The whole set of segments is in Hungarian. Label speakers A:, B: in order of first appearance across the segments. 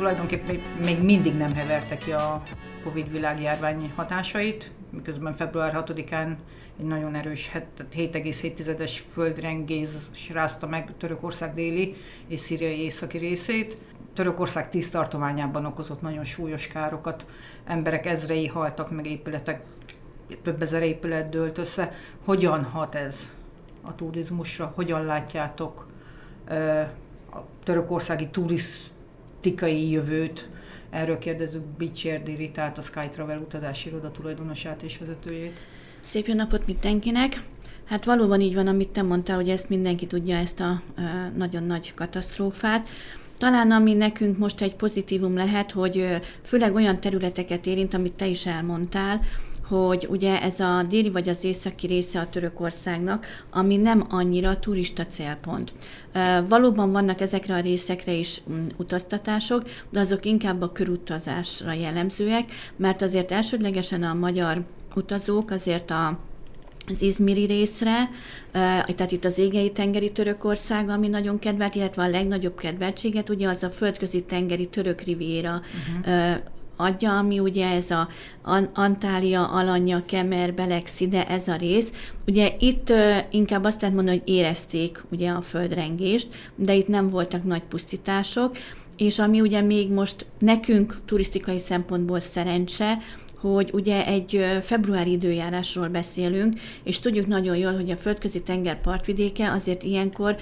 A: tulajdonképpen még mindig nem heverte ki a Covid világjárvány hatásait, miközben február 6-án egy nagyon erős 7,7-es földrengés rázta meg Törökország déli és szíriai északi részét. Törökország tíz tartományában okozott nagyon súlyos károkat, emberek ezrei haltak meg, épületek, több ezer épület dőlt össze. Hogyan hat ez a turizmusra? Hogyan látjátok a törökországi turisztikai jövőt? Erről kérdezzük Bicsérdi Ritát, a Skytravel utazási iroda tulajdonosát és vezetőjét.
B: Szép jó napot mindenkinek! Hát valóban így van, amit te mondtál, hogy ezt mindenki tudja, ezt a nagyon nagy katasztrófát. Talán ami nekünk most egy pozitívum lehet, hogy főleg olyan területeket érint, amit te is elmondtál, hogy ugye ez a déli vagy az északi része a Törökországnak, ami nem annyira turista célpont. Valóban vannak ezekre a részekre is mm, utaztatások, de azok inkább a körutazásra jellemzőek, mert elsődlegesen a magyar utazók azért a az izmiri részre, tehát itt az égei tengeri Törökország, ami nagyon kedvelt, illetve a legnagyobb kedveltséget, ugye az a földközi tengeri török riviera uh-huh. Adja, ami ugye ez a Antália, Alanya, Kemer, Belexi, de ez a rész. Ugye itt inkább azt lehet mondani, hogy érezték ugye a földrengést, de itt nem voltak nagy pusztítások, és ami ugye még most nekünk turisztikai szempontból szerencse, hogy ugye egy februári időjárásról beszélünk, és tudjuk nagyon jól, hogy a földközi tenger partvidéke azért ilyenkor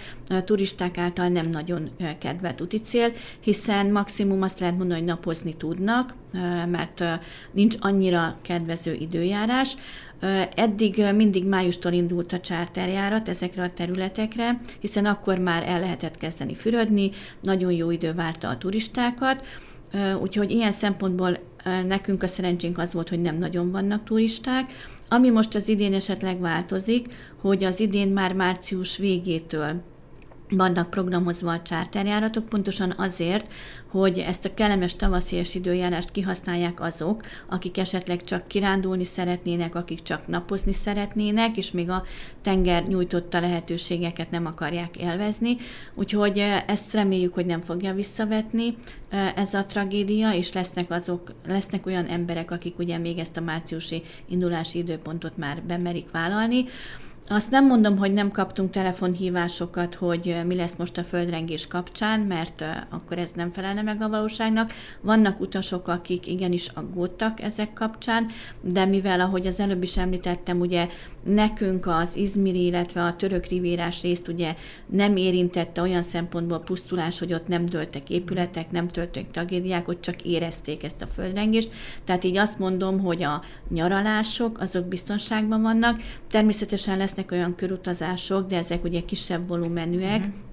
B: turisták által nem nagyon kedvelt cél, hiszen maximum azt lehet mondani, hogy napozni tudnak, mert nincs annyira kedvező időjárás. Eddig mindig májustól indult a csárterjárat ezekre a területekre, hiszen akkor már el lehetett kezdeni fürödni, nagyon jó idő várta a turistákat, úgyhogy ilyen szempontból nekünk a szerencsénk az volt, hogy nem nagyon vannak turisták. Ami most az idén esetleg változik, hogy az idén már március végétől vannak programozva a csárterjáratok, pontosan azért, hogy ezt a kellemes tavaszi időjárást kihasználják azok, akik esetleg csak kirándulni szeretnének, akik csak napozni szeretnének, és még a tenger nyújtotta lehetőségeket nem akarják élvezni. Úgyhogy ezt reméljük, hogy nem fogja visszavetni ez a tragédia, és lesznek, azok, lesznek olyan emberek, akik ugye még ezt a márciusi indulási időpontot már bemerik vállalni. Azt nem mondom, hogy nem kaptunk telefonhívásokat, hogy mi lesz most a földrengés kapcsán, mert akkor ez nem felelne meg a valóságnak. Vannak utasok, akik igenis aggódtak ezek kapcsán, de mivel, ahogy az előbb is említettem, ugye nekünk az Izmiri, illetve a török rivérás részt ugye nem érintette olyan szempontból pusztulás, hogy ott nem dőltek épületek, nem történtek tragédiák, ott csak érezték ezt a földrengést. Tehát így azt mondom, hogy a nyaralások azok biztonságban vannak. Természetesen lesz lesznek olyan körutazások, de ezek ugye kisebb volumenűek, uh-huh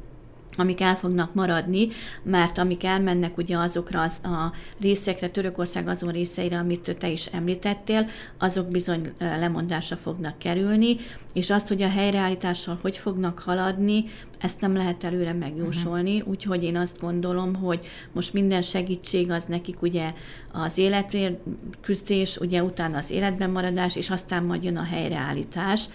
B: amik el fognak maradni, mert amik elmennek ugye azokra az, a részekre, Törökország azon részeire, amit te is említettél, azok bizony lemondásra fognak kerülni, és azt, hogy a helyreállítással hogy fognak haladni, ezt nem lehet előre megjósolni, uh-huh. úgyhogy én azt gondolom, hogy most minden segítség az nekik ugye az életért küzdés, ugye utána az életben maradás, és aztán majd jön a helyreállítás,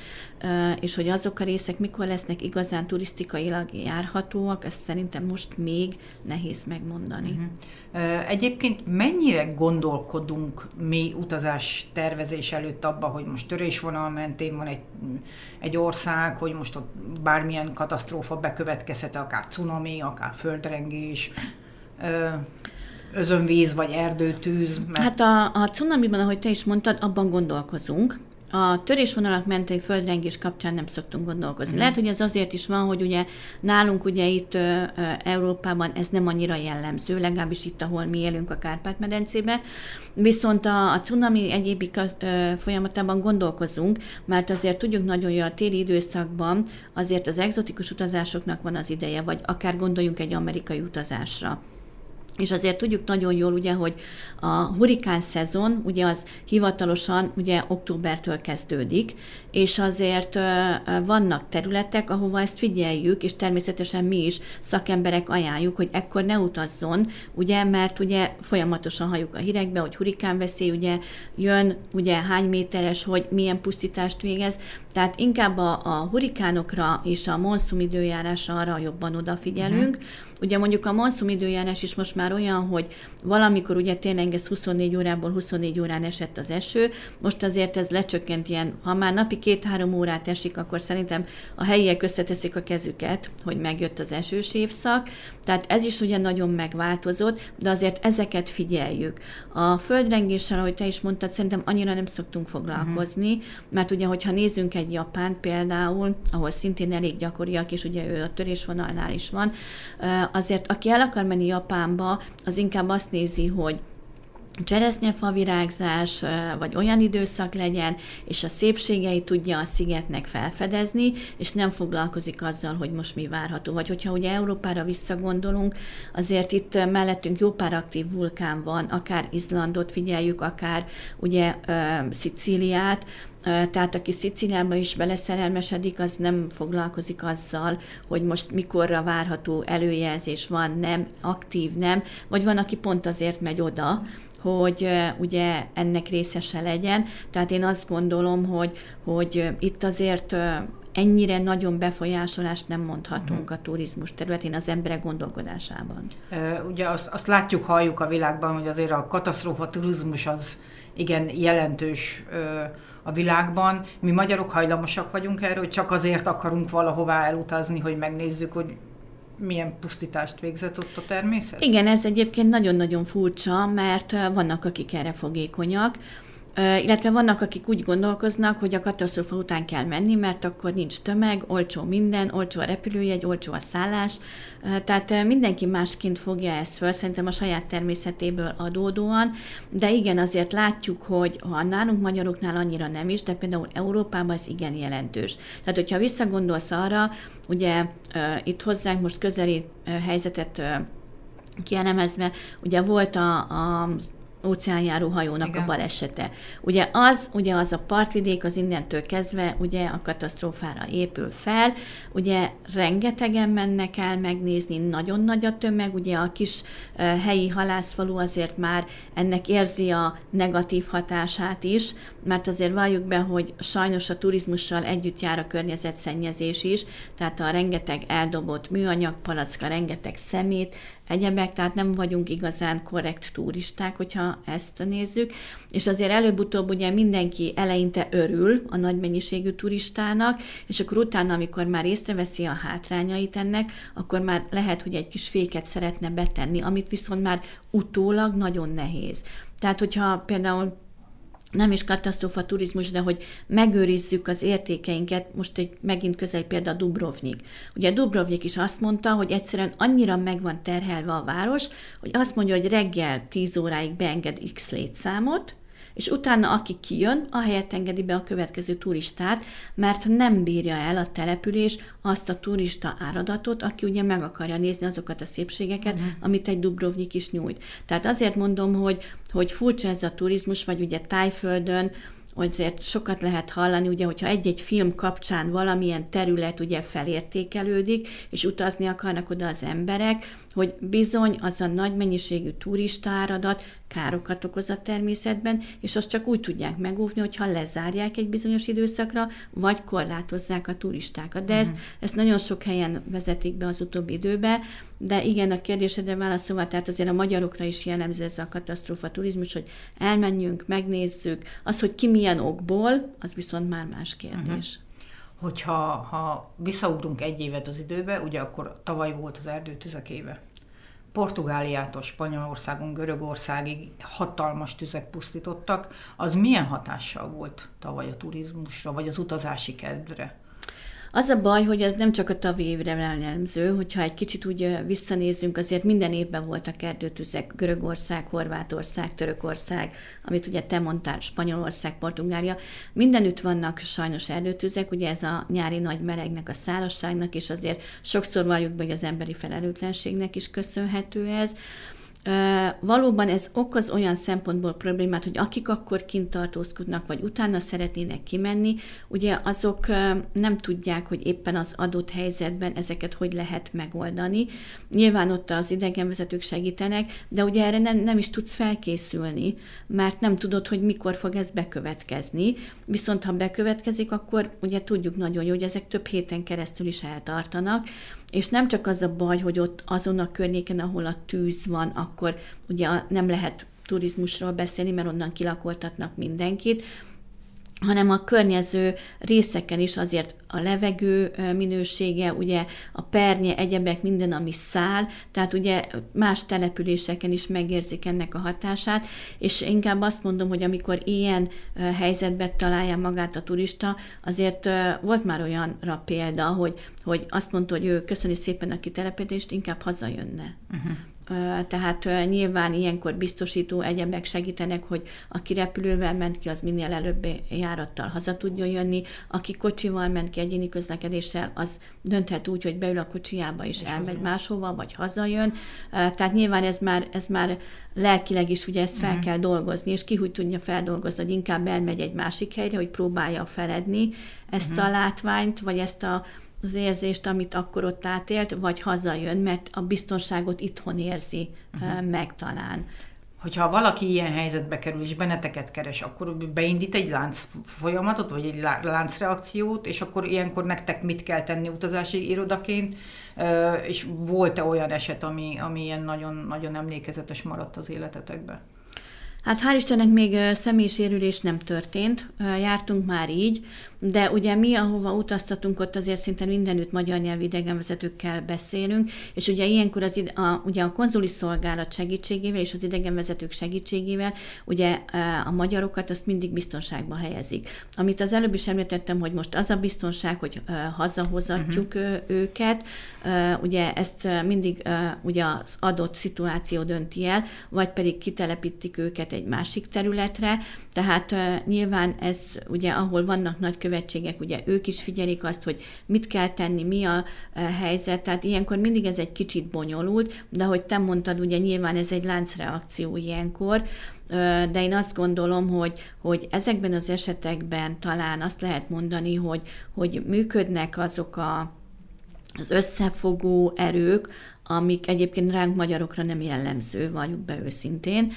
B: és hogy azok a részek mikor lesznek igazán turisztikailag járhatóak, ezt szerintem most még nehéz megmondani.
A: Uh-huh. Egyébként mennyire gondolkodunk mi utazás tervezés előtt abba, hogy most törésvonal mentén van egy, egy ország, hogy most ott bármilyen katasztrófa bekövetkezhet, akár cunami, akár földrengés, özönvíz vagy erdőtűz?
B: Mert... Hát a, a cunamiban, ahogy te is mondtad, abban gondolkozunk, a törésvonalak mentei földrengés kapcsán nem szoktunk gondolkozni. Mm. Lehet, hogy ez azért is van, hogy ugye nálunk ugye itt ö, Európában ez nem annyira jellemző, legalábbis itt, ahol mi élünk a Kárpát-medencében, viszont a, a cunami egyéb folyamatában gondolkozunk, mert azért tudjuk nagyon jól a téli időszakban azért az egzotikus utazásoknak van az ideje, vagy akár gondoljunk egy amerikai utazásra és azért tudjuk nagyon jól, ugye, hogy a hurikán szezon, ugye az hivatalosan ugye októbertől kezdődik, és azért vannak területek, ahova ezt figyeljük, és természetesen mi is szakemberek ajánljuk, hogy ekkor ne utazzon, ugye, mert ugye folyamatosan halljuk a hírekbe, hogy hurikán veszély, ugye jön, ugye hány méteres, hogy milyen pusztítást végez, tehát inkább a, a hurikánokra és a monszum időjárásra arra jobban odafigyelünk. Uh-huh. Ugye mondjuk a monszum időjárás is most már olyan, hogy valamikor ugye tényleg ez 24 órából 24 órán esett az eső, most azért ez lecsökkent ilyen, ha már napi két-három órát esik, akkor szerintem a helyiek összeteszik a kezüket, hogy megjött az esős évszak, tehát ez is ugye nagyon megváltozott, de azért ezeket figyeljük. A földrengéssel, ahogy te is mondtad, szerintem annyira nem szoktunk foglalkozni, uh-huh. mert ugye, hogyha nézzünk egy Japán például, ahol szintén elég gyakoriak, és ugye ő a törésvonalnál is van, azért aki el akar menni Japánba, az inkább azt nézi, hogy cseresznyefa virágzás, vagy olyan időszak legyen, és a szépségei tudja a szigetnek felfedezni, és nem foglalkozik azzal, hogy most mi várható. Vagy hogyha ugye Európára visszagondolunk, azért itt mellettünk jó pár aktív vulkán van, akár Izlandot figyeljük, akár ugye Szicíliát, tehát aki Sziciliába is beleszerelmesedik, az nem foglalkozik azzal, hogy most mikorra várható előjelzés van, nem, aktív, nem, vagy van, aki pont azért megy oda, hogy ugye ennek részese legyen. Tehát én azt gondolom, hogy, hogy itt azért ennyire nagyon befolyásolást nem mondhatunk uh-huh. a turizmus területén az emberek gondolkodásában.
A: Ugye azt, azt látjuk, halljuk a világban, hogy azért a katasztrófa turizmus az igen jelentős a világban. Mi magyarok hajlamosak vagyunk erre, hogy csak azért akarunk valahová elutazni, hogy megnézzük, hogy milyen pusztítást végzett ott a természet?
B: Igen, ez egyébként nagyon-nagyon furcsa, mert vannak, akik erre fogékonyak illetve vannak, akik úgy gondolkoznak, hogy a katasztrófa után kell menni, mert akkor nincs tömeg, olcsó minden, olcsó a repülőjegy, olcsó a szállás, tehát mindenki másként fogja ezt föl, szerintem a saját természetéből adódóan, de igen, azért látjuk, hogy ha nálunk magyaroknál annyira nem is, de például Európában ez igen jelentős. Tehát, hogyha visszagondolsz arra, ugye itt hozzánk most közeli helyzetet kielemezve, ugye volt a, a óceánjáró hajónak Igen. a balesete. Ugye az, ugye az a partvidék az innentől kezdve ugye a katasztrófára épül fel, ugye rengetegen mennek el megnézni, nagyon nagy a tömeg, ugye a kis uh, helyi halászfalu azért már ennek érzi a negatív hatását is, mert azért valljuk be, hogy sajnos a turizmussal együtt jár a környezetszennyezés is, tehát a rengeteg eldobott műanyag palacka, rengeteg szemét, egyebek, tehát nem vagyunk igazán korrekt turisták, hogyha ezt nézzük, és azért előbb-utóbb ugye mindenki eleinte örül a nagy mennyiségű turistának, és akkor utána, amikor már észreveszi a hátrányait ennek, akkor már lehet, hogy egy kis féket szeretne betenni, amit viszont már utólag nagyon nehéz. Tehát, hogyha például nem is katasztrófa turizmus, de hogy megőrizzük az értékeinket. Most egy megint közel példa Dubrovnik. Ugye Dubrovnik is azt mondta, hogy egyszerűen annyira meg van terhelve a város, hogy azt mondja, hogy reggel 10 óráig beenged X létszámot, és utána aki kijön, ahelyett engedi be a következő turistát, mert nem bírja el a település azt a turista áradatot, aki ugye meg akarja nézni azokat a szépségeket, uh-huh. amit egy Dubrovnik is nyújt. Tehát azért mondom, hogy, hogy furcsa ez a turizmus, vagy ugye Tájföldön, azért sokat lehet hallani, ugye, hogyha egy-egy film kapcsán valamilyen terület ugye felértékelődik, és utazni akarnak oda az emberek, hogy bizony az a nagy mennyiségű turistáradat károkat okoz a természetben, és azt csak úgy tudják megóvni, hogyha lezárják egy bizonyos időszakra, vagy korlátozzák a turistákat. De ezt, ezt nagyon sok helyen vezetik be az utóbbi időbe, de igen, a kérdésedre válaszolva, tehát azért a magyarokra is jellemző ez a katasztrófa turizmus, hogy elmenjünk, megnézzük, az, hogy ki milyen okból, az viszont már más kérdés. Uh-huh
A: hogyha ha visszaugrunk egy évet az időbe, ugye akkor tavaly volt az erdőtüzek éve. Portugáliától Spanyolországon, Görögországig hatalmas tüzek pusztítottak, az milyen hatással volt tavaly a turizmusra, vagy az utazási kedvre?
B: Az a baj, hogy ez nem csak a tavalyi évre jellemző, hogyha egy kicsit úgy visszanézünk, azért minden évben voltak erdőtüzek, Görögország, Horvátország, Törökország, amit ugye te mondtál, Spanyolország, Portugália, mindenütt vannak sajnos erdőtüzek, ugye ez a nyári nagy melegnek, a szárazságnak, és azért sokszor valljuk be, hogy az emberi felelőtlenségnek is köszönhető ez. Valóban ez okoz olyan szempontból problémát, hogy akik akkor kint tartózkodnak, vagy utána szeretnének kimenni, ugye azok nem tudják, hogy éppen az adott helyzetben ezeket hogy lehet megoldani. Nyilván ott az idegenvezetők segítenek, de ugye erre nem, nem is tudsz felkészülni, mert nem tudod, hogy mikor fog ez bekövetkezni. Viszont ha bekövetkezik, akkor ugye tudjuk nagyon jó, hogy ezek több héten keresztül is eltartanak, és nem csak az a baj, hogy ott azon a környéken, ahol a tűz van, akkor ugye nem lehet turizmusról beszélni, mert onnan kilakoltatnak mindenkit, hanem a környező részeken is azért a levegő minősége, ugye a pernye, egyebek, minden, ami száll, tehát ugye más településeken is megérzik ennek a hatását, és inkább azt mondom, hogy amikor ilyen helyzetben találja magát a turista, azért volt már olyanra példa, hogy, hogy azt mondta, hogy ő köszöni szépen a kitelepedést, inkább hazajönne. Uh-huh tehát nyilván ilyenkor biztosító egyebek segítenek, hogy aki repülővel ment ki, az minél előbb járattal haza tudjon jönni, aki kocsival ment ki egyéni közlekedéssel, az dönthet úgy, hogy beül a kocsiába és, elmegy máshova, vagy hazajön. Tehát nyilván ez már, ez már lelkileg is ugye ezt fel mm. kell dolgozni, és ki hogy tudja feldolgozni, hogy inkább elmegy egy másik helyre, hogy próbálja feledni ezt mm. a látványt, vagy ezt a az érzést, amit akkor ott átélt, vagy hazajön, mert a biztonságot itthon érzi uh-huh. meg talán.
A: Hogyha valaki ilyen helyzetbe kerül és benneteket keres, akkor beindít egy lánc folyamatot, vagy egy láncreakciót, és akkor ilyenkor nektek mit kell tenni utazási irodaként, és volt-e olyan eset, ami, ami ilyen nagyon, nagyon emlékezetes maradt az életetekben?
B: Hát hál' Istennek még személyisérülés nem történt, jártunk már így, de ugye mi, ahova utaztatunk, ott azért szinte mindenütt magyar nyelvű idegenvezetőkkel beszélünk, és ugye ilyenkor az, a, ugye a konzuli szolgálat segítségével és az idegenvezetők segítségével ugye a magyarokat azt mindig biztonságba helyezik. Amit az előbb is említettem, hogy most az a biztonság, hogy hazahozatjuk uh-huh. őket, ugye ezt mindig ugye az adott szituáció dönti el, vagy pedig kitelepítik őket egy másik területre, tehát nyilván ez ugye, ahol vannak nagy követségek, ugye ők is figyelik azt, hogy mit kell tenni, mi a helyzet, tehát ilyenkor mindig ez egy kicsit bonyolult, de ahogy te mondtad, ugye nyilván ez egy láncreakció ilyenkor, de én azt gondolom, hogy, hogy ezekben az esetekben talán azt lehet mondani, hogy, hogy működnek azok a az összefogó erők, amik egyébként ránk magyarokra nem jellemző, vagyunk be őszintén,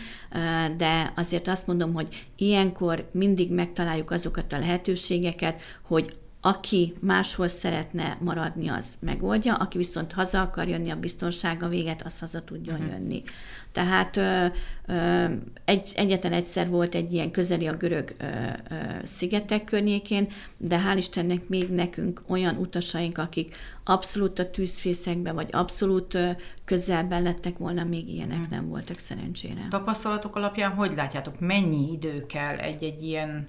B: de azért azt mondom, hogy ilyenkor mindig megtaláljuk azokat a lehetőségeket, hogy aki máshol szeretne maradni, az megoldja, aki viszont haza akar jönni a biztonsága véget, az haza tudjon uh-huh. jönni. Tehát ö, ö, egy, egyetlen egyszer volt egy ilyen közeli a görög ö, ö, szigetek környékén, de hál' Istennek még nekünk olyan utasaink, akik abszolút a tűzfészekben, vagy abszolút ö, közelben lettek volna, még ilyenek hmm. nem voltak szerencsére.
A: Tapasztalatok alapján hogy látjátok, mennyi idő kell egy-egy ilyen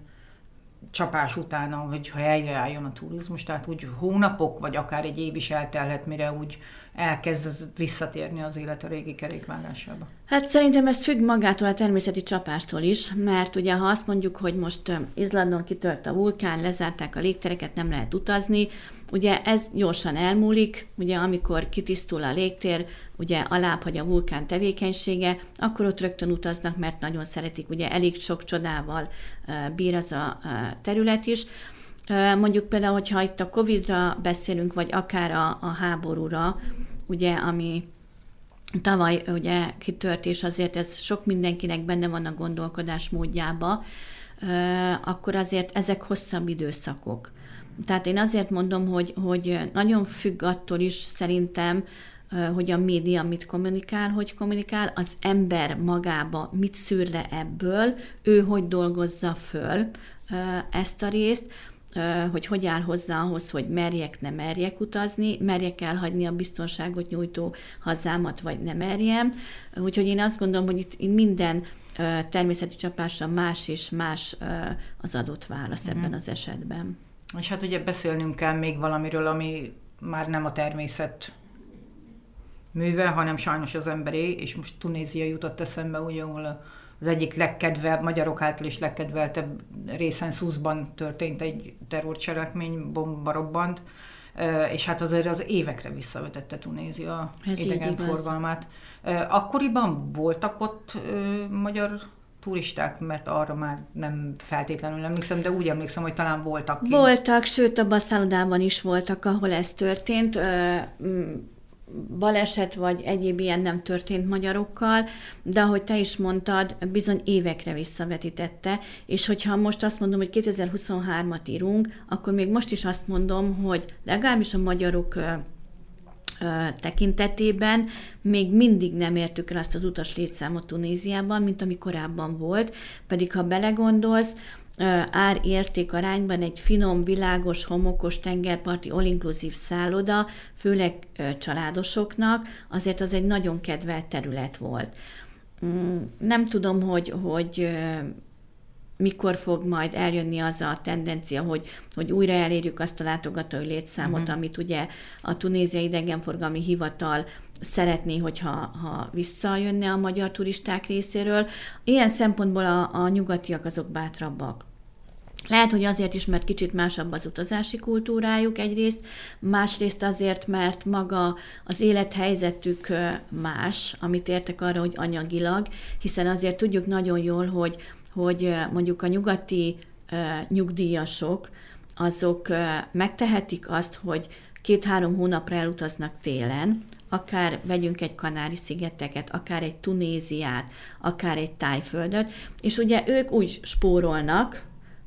A: csapás után, hogyha helyreálljon a turizmus, tehát úgy hónapok, vagy akár egy év is eltelhet, mire úgy elkezd visszatérni az élet a régi kerékvágásába?
B: Hát szerintem ez függ magától a természeti csapástól is, mert ugye ha azt mondjuk, hogy most Izlandon kitört a vulkán, lezárták a légtereket, nem lehet utazni, ugye ez gyorsan elmúlik, ugye amikor kitisztul a légtér, ugye alább hagy a vulkán tevékenysége, akkor ott rögtön utaznak, mert nagyon szeretik, ugye elég sok csodával bír az a terület is. Mondjuk például, hogyha itt a Covid-ra beszélünk, vagy akár a, a háborúra, ugye, ami tavaly ugye kitört, és azért ez sok mindenkinek benne van a gondolkodás módjába, akkor azért ezek hosszabb időszakok. Tehát én azért mondom, hogy, hogy nagyon függ attól is szerintem, hogy a média mit kommunikál, hogy kommunikál, az ember magába mit szűr le ebből, ő hogy dolgozza föl ezt a részt, hogy hogy áll hozzá ahhoz, hogy merjek, ne merjek utazni, merjek elhagyni a biztonságot nyújtó hazámat, vagy ne merjem. Úgyhogy én azt gondolom, hogy itt minden természeti csapásra más és más az adott válasz ebben mhm. az esetben.
A: És hát ugye beszélnünk kell még valamiről, ami már nem a természet műve, hanem sajnos az emberé, és most Tunézia jutott eszembe, ugye, ahol az egyik legkedvelt, magyarok által is legkedveltebb részen Szuszban történt egy terrorcselekmény, bomba robbant, és hát azért az évekre visszavetette Tunézia Ez idegenforgalmát. Akkoriban voltak ott magyar turisták, mert arra már nem feltétlenül emlékszem, de úgy emlékszem, hogy talán voltak.
B: Kint. Voltak, sőt a szállodában is voltak, ahol ez történt baleset vagy egyéb ilyen nem történt magyarokkal, de ahogy te is mondtad, bizony évekre visszavetítette, és hogyha most azt mondom, hogy 2023-at írunk, akkor még most is azt mondom, hogy legalábbis a magyarok tekintetében még mindig nem értük el azt az utas létszámot Tunéziában, mint ami korábban volt, pedig ha belegondolsz, ár-érték arányban egy finom, világos, homokos tengerparti all-inclusive szálloda, főleg családosoknak, azért az egy nagyon kedvelt terület volt. Mm, nem tudom, hogy, hogy mikor fog majd eljönni az a tendencia, hogy, hogy újra elérjük azt a látogatói létszámot, uh-huh. amit ugye a Tunéziai Idegenforgalmi Hivatal szeretné, hogyha ha visszajönne a magyar turisták részéről. Ilyen szempontból a, a nyugatiak azok bátrabbak. Lehet, hogy azért is, mert kicsit másabb az utazási kultúrájuk egyrészt, másrészt azért, mert maga az élethelyzetük más, amit értek arra, hogy anyagilag, hiszen azért tudjuk nagyon jól, hogy, hogy mondjuk a nyugati nyugdíjasok, azok megtehetik azt, hogy két-három hónapra elutaznak télen, akár vegyünk egy Kanári-szigeteket, akár egy Tunéziát, akár egy Tájföldöt, és ugye ők úgy spórolnak,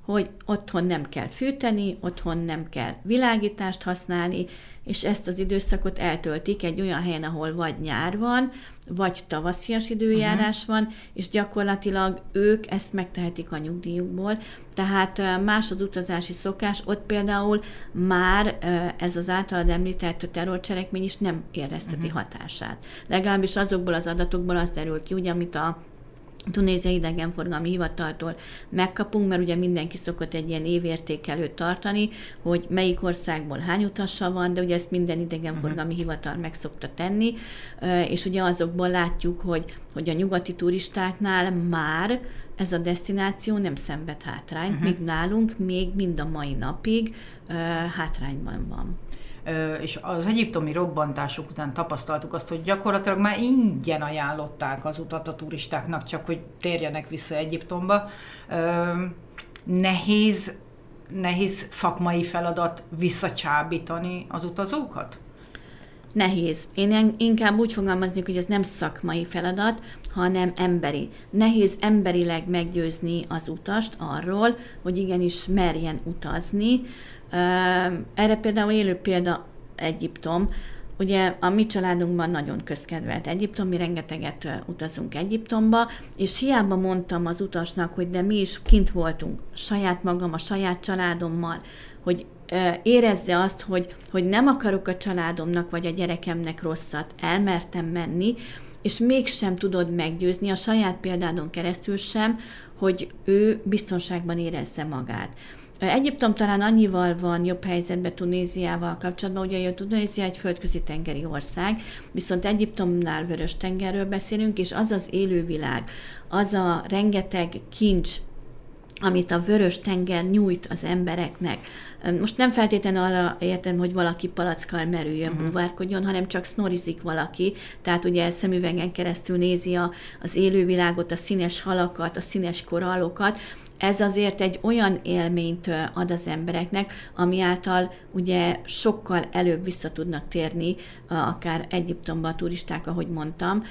B: hogy otthon nem kell fűteni, otthon nem kell világítást használni, és ezt az időszakot eltöltik egy olyan helyen, ahol vagy nyár van, vagy tavaszias időjárás uh-huh. van, és gyakorlatilag ők ezt megtehetik a nyugdíjukból. Tehát más az utazási szokás, ott például már ez az általad említett terrorcselekmény is nem érezteti uh-huh. hatását. Legalábbis azokból az adatokból az derül ki, ugye, amit a Tunézia idegenforgalmi hivataltól megkapunk, mert ugye mindenki szokott egy ilyen évértékelőt tartani, hogy melyik országból hány utassa van, de ugye ezt minden idegenforgalmi uh-huh. hivatal meg szokta tenni, és ugye azokból látjuk, hogy, hogy a nyugati turistáknál már ez a destináció nem szenved hátrányt, uh-huh. míg nálunk még mind a mai napig hátrányban van
A: és az egyiptomi robbantások után tapasztaltuk azt, hogy gyakorlatilag már ingyen ajánlották az utat a turistáknak, csak hogy térjenek vissza Egyiptomba. Nehéz, nehéz szakmai feladat visszacsábítani az utazókat?
B: Nehéz. Én inkább úgy fogalmaznék, hogy ez nem szakmai feladat, hanem emberi. Nehéz emberileg meggyőzni az utast arról, hogy igenis merjen utazni, erre például élő példa Egyiptom. Ugye a mi családunkban nagyon közkedvelt Egyiptom, mi rengeteget utazunk Egyiptomba, és hiába mondtam az utasnak, hogy de mi is kint voltunk, saját magam, a saját családommal, hogy érezze azt, hogy, hogy nem akarok a családomnak vagy a gyerekemnek rosszat, elmertem menni, és mégsem tudod meggyőzni a saját példádon keresztül sem, hogy ő biztonságban érezze magát. Egyiptom talán annyival van jobb helyzetben Tunéziával kapcsolatban, ugye a Tunézia egy földközi tengeri ország, viszont Egyiptomnál vörös tengerről beszélünk, és az az élővilág, az a rengeteg kincs, amit a vörös tenger nyújt az embereknek. Most nem feltétlenül arra értem, hogy valaki palackkal merüljön, uh-huh. buvárkodjon, hanem csak snorizik valaki, tehát ugye szemüvegen keresztül nézi a, az élővilágot, a színes halakat, a színes korallokat, ez azért egy olyan élményt ad az embereknek, ami által ugye sokkal előbb vissza tudnak térni, akár Egyiptomba a turisták, ahogy mondtam,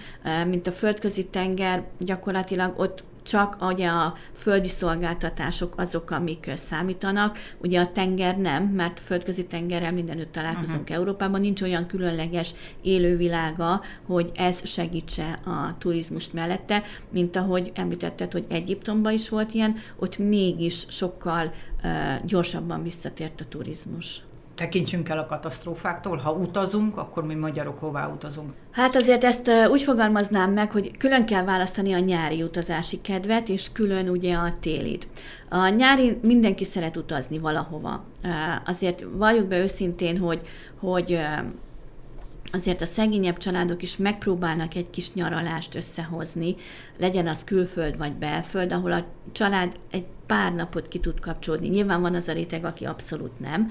B: mint a földközi tenger, gyakorlatilag ott csak ugye a földi szolgáltatások azok, amik számítanak. Ugye a tenger nem, mert földközi tengerrel mindenütt találkozunk uh-huh. Európában, nincs olyan különleges élővilága, hogy ez segítse a turizmust mellette, mint ahogy említetted, hogy Egyiptomban is volt ilyen, ott mégis sokkal uh, gyorsabban visszatért a turizmus
A: tekintsünk el a katasztrófáktól. Ha utazunk, akkor mi magyarok hová utazunk?
B: Hát azért ezt úgy fogalmaznám meg, hogy külön kell választani a nyári utazási kedvet, és külön ugye a télit. A nyári mindenki szeret utazni valahova. Azért valljuk be őszintén, hogy, hogy azért a szegényebb családok is megpróbálnak egy kis nyaralást összehozni, legyen az külföld vagy belföld, ahol a család egy pár napot ki tud kapcsolódni. Nyilván van az a réteg, aki abszolút nem.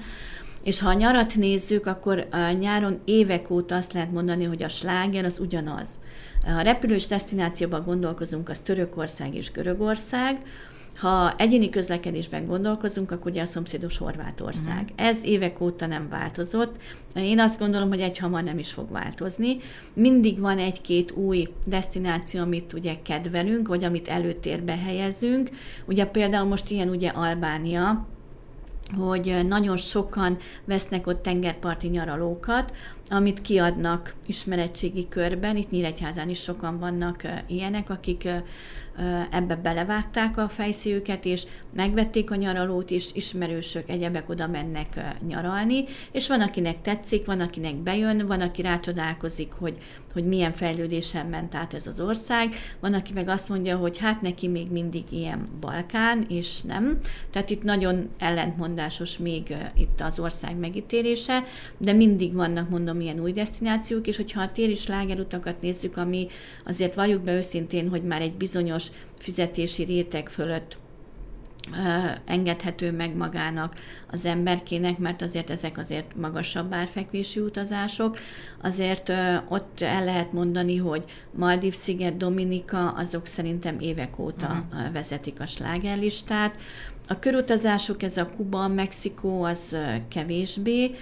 B: És ha a nyarat nézzük, akkor a nyáron évek óta azt lehet mondani, hogy a sláger az ugyanaz. Ha repülős destinációban gondolkozunk, az Törökország és Görögország, ha egyéni közlekedésben gondolkozunk, akkor ugye a szomszédos Horvátország. Uh-huh. Ez évek óta nem változott. Én azt gondolom, hogy egy hamar nem is fog változni. Mindig van egy-két új destináció, amit ugye kedvelünk, vagy amit előtérbe helyezünk. Ugye például most ilyen ugye Albánia, hogy nagyon sokan vesznek ott tengerparti nyaralókat, amit kiadnak ismeretségi körben. Itt Nyíregyházán is sokan vannak ilyenek, akik ebbe belevágták a fejszéjüket, és megvették a nyaralót, és ismerősök, egyebek oda mennek nyaralni, és van, akinek tetszik, van, akinek bejön, van, aki rácsodálkozik, hogy, hogy milyen fejlődésen ment át ez az ország, van, aki meg azt mondja, hogy hát neki még mindig ilyen Balkán, és nem. Tehát itt nagyon ellentmondásos még itt az ország megítélése, de mindig vannak, mondom, ilyen új destinációk, és hogyha a téli slágerutakat nézzük, ami azért valljuk be őszintén, hogy már egy bizonyos fizetési réteg fölött engedhető meg magának az emberkének, mert azért ezek azért magasabb árfekvési utazások. Azért ott el lehet mondani, hogy Maldív sziget, Dominika, azok szerintem évek óta uh-huh. vezetik a slágerlistát. A körutazások, ez a Kuba, Mexikó, az kevésbé,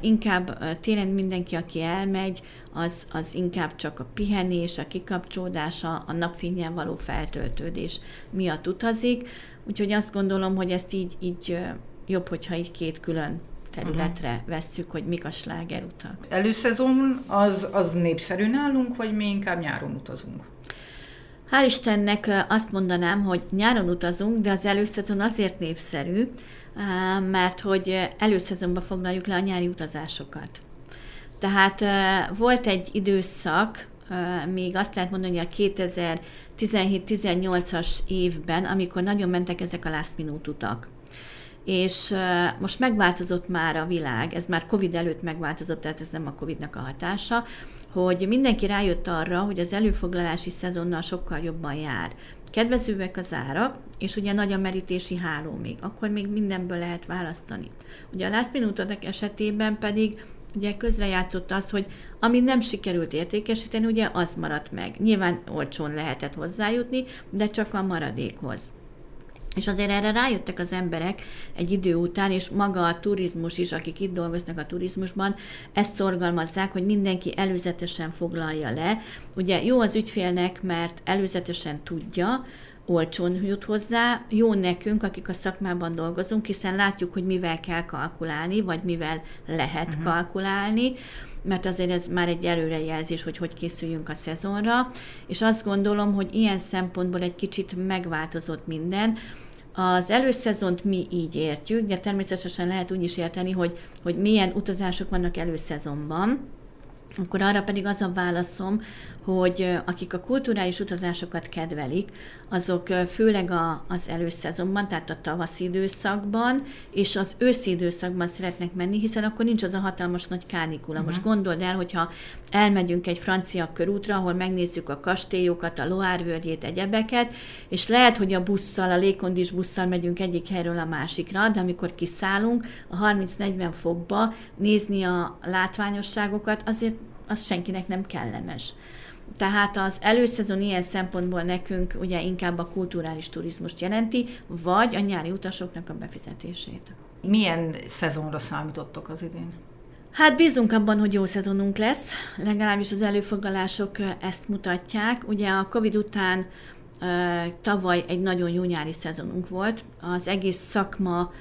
B: inkább télen mindenki, aki elmegy, az, az inkább csak a pihenés, a kikapcsolódása, a napfényen való feltöltődés miatt utazik. Úgyhogy azt gondolom, hogy ezt így, így jobb, hogyha így két külön területre uh-huh. vesszük, hogy mik a slágerutak.
A: Előszezon az, az népszerű nálunk, vagy mi inkább nyáron utazunk?
B: Hál' Istennek azt mondanám, hogy nyáron utazunk, de az előszezon azért népszerű, mert hogy előszezonban foglaljuk le a nyári utazásokat. Tehát volt egy időszak, még azt lehet mondani, hogy a 2017-18-as évben, amikor nagyon mentek ezek a last minute utak. És most megváltozott már a világ, ez már Covid előtt megváltozott, tehát ez nem a Covidnak a hatása, hogy mindenki rájött arra, hogy az előfoglalási szezonnal sokkal jobban jár. Kedvezőek az árak, és ugye nagy a merítési háló még, akkor még mindenből lehet választani. Ugye a last minute esetében pedig ugye közrejátszott az, hogy ami nem sikerült értékesíteni, ugye az maradt meg. Nyilván olcsón lehetett hozzájutni, de csak a maradékhoz. És azért erre rájöttek az emberek egy idő után, és maga a turizmus is, akik itt dolgoznak a turizmusban, ezt szorgalmazzák, hogy mindenki előzetesen foglalja le. Ugye jó az ügyfélnek, mert előzetesen tudja, olcsón jut hozzá, jó nekünk, akik a szakmában dolgozunk, hiszen látjuk, hogy mivel kell kalkulálni, vagy mivel lehet uh-huh. kalkulálni, mert azért ez már egy előrejelzés, hogy hogy készüljünk a szezonra, és azt gondolom, hogy ilyen szempontból egy kicsit megváltozott minden. Az előszezont mi így értjük, de természetesen lehet úgy is érteni, hogy, hogy milyen utazások vannak előszezonban, akkor arra pedig az a válaszom, hogy akik a kulturális utazásokat kedvelik, azok főleg a, az előszezonban, tehát a tavaszi időszakban, és az őszi időszakban szeretnek menni, hiszen akkor nincs az a hatalmas nagy kánikula. Uh-huh. Most mhm. gondold el, hogyha elmegyünk egy francia körútra, ahol megnézzük a kastélyokat, a Loire völgyét, egyebeket, és lehet, hogy a busszal, a légkondis busszal megyünk egyik helyről a másikra, de amikor kiszállunk a 30-40 fokba nézni a látványosságokat, azért az senkinek nem kellemes. Tehát az előszezon ilyen szempontból nekünk ugye inkább a kulturális turizmust jelenti, vagy a nyári utasoknak a befizetését.
A: Milyen szezonra számítottok az idén?
B: Hát bízunk abban, hogy jó szezonunk lesz, legalábbis az előfoglalások ezt mutatják. Ugye a Covid után tavaly egy nagyon jó nyári szezonunk volt. Az egész szakma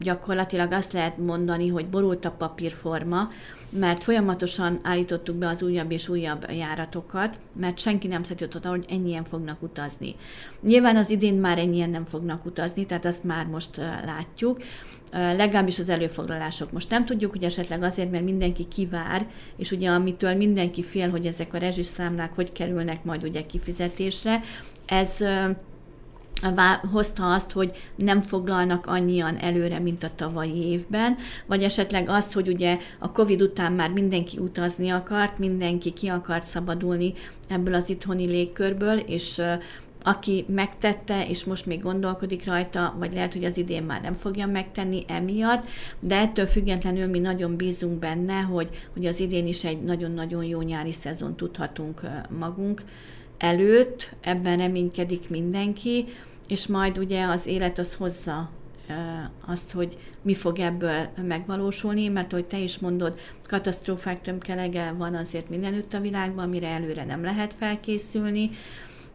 B: gyakorlatilag azt lehet mondani, hogy borult a papírforma, mert folyamatosan állítottuk be az újabb és újabb járatokat, mert senki nem számított hogy ennyien fognak utazni. Nyilván az idén már ennyien nem fognak utazni, tehát azt már most látjuk, legalábbis az előfoglalások. Most nem tudjuk, hogy esetleg azért, mert mindenki kivár, és ugye amitől mindenki fél, hogy ezek a rezsiszámlák hogy kerülnek majd ugye kifizetésre, ez hozta azt, hogy nem foglalnak annyian előre, mint a tavalyi évben, vagy esetleg azt, hogy ugye a Covid után már mindenki utazni akart, mindenki ki akart szabadulni ebből az itthoni légkörből, és aki megtette, és most még gondolkodik rajta, vagy lehet, hogy az idén már nem fogja megtenni emiatt, de ettől függetlenül mi nagyon bízunk benne, hogy, hogy az idén is egy nagyon-nagyon jó nyári szezon tudhatunk magunk előtt, ebben reménykedik mindenki, és majd ugye az élet az hozza azt, hogy mi fog ebből megvalósulni, mert hogy te is mondod, katasztrófák tömkelege van azért mindenütt a világban, amire előre nem lehet felkészülni,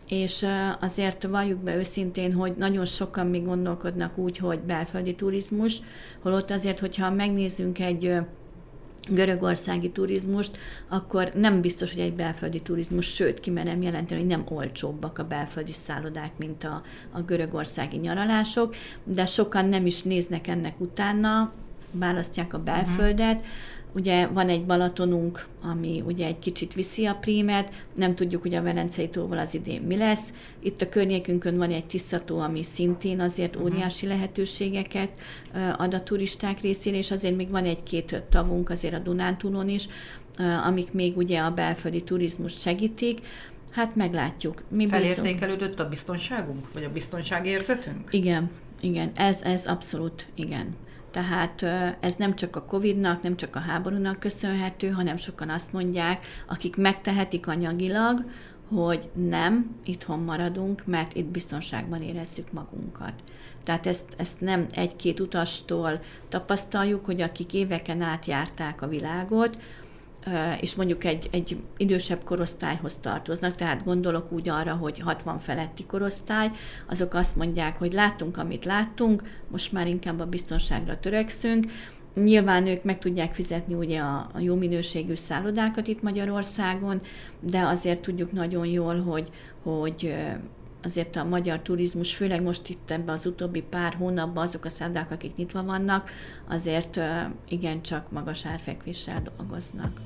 B: és azért valljuk be őszintén, hogy nagyon sokan még gondolkodnak úgy, hogy belföldi turizmus, holott azért, hogyha megnézzünk egy görögországi turizmust, akkor nem biztos, hogy egy belföldi turizmus, sőt, kimerem jelenteni, hogy nem olcsóbbak a belföldi szállodák, mint a, a görögországi nyaralások, de sokan nem is néznek ennek utána, választják a mhm. belföldet, uh-huh Ugye van egy Balatonunk, ami ugye egy kicsit viszi a prímet, nem tudjuk, hogy a Velencei tóval az idén mi lesz. Itt a környékünkön van egy Tiszató, ami szintén azért uh-huh. óriási lehetőségeket ad a turisták részére, és azért még van egy-két tavunk azért a Dunántúlon is, amik még ugye a belföldi turizmust segítik. Hát meglátjuk.
A: Mi Felértékelődött a biztonságunk, vagy a biztonságérzetünk?
B: Igen, igen, ez, ez abszolút igen. Tehát ez nem csak a Covid-nak, nem csak a háborúnak köszönhető, hanem sokan azt mondják, akik megtehetik anyagilag, hogy nem, itthon maradunk, mert itt biztonságban érezzük magunkat. Tehát ezt, ezt nem egy-két utastól tapasztaljuk, hogy akik éveken át járták a világot, és mondjuk egy, egy idősebb korosztályhoz tartoznak, tehát gondolok úgy arra, hogy 60 feletti korosztály, azok azt mondják, hogy láttunk, amit láttunk, most már inkább a biztonságra törekszünk, Nyilván ők meg tudják fizetni ugye a, a jó minőségű szállodákat itt Magyarországon, de azért tudjuk nagyon jól, hogy, hogy azért a magyar turizmus, főleg most itt ebben az utóbbi pár hónapban azok a szállodák, akik nyitva vannak, azért igencsak magas árfekvéssel dolgoznak.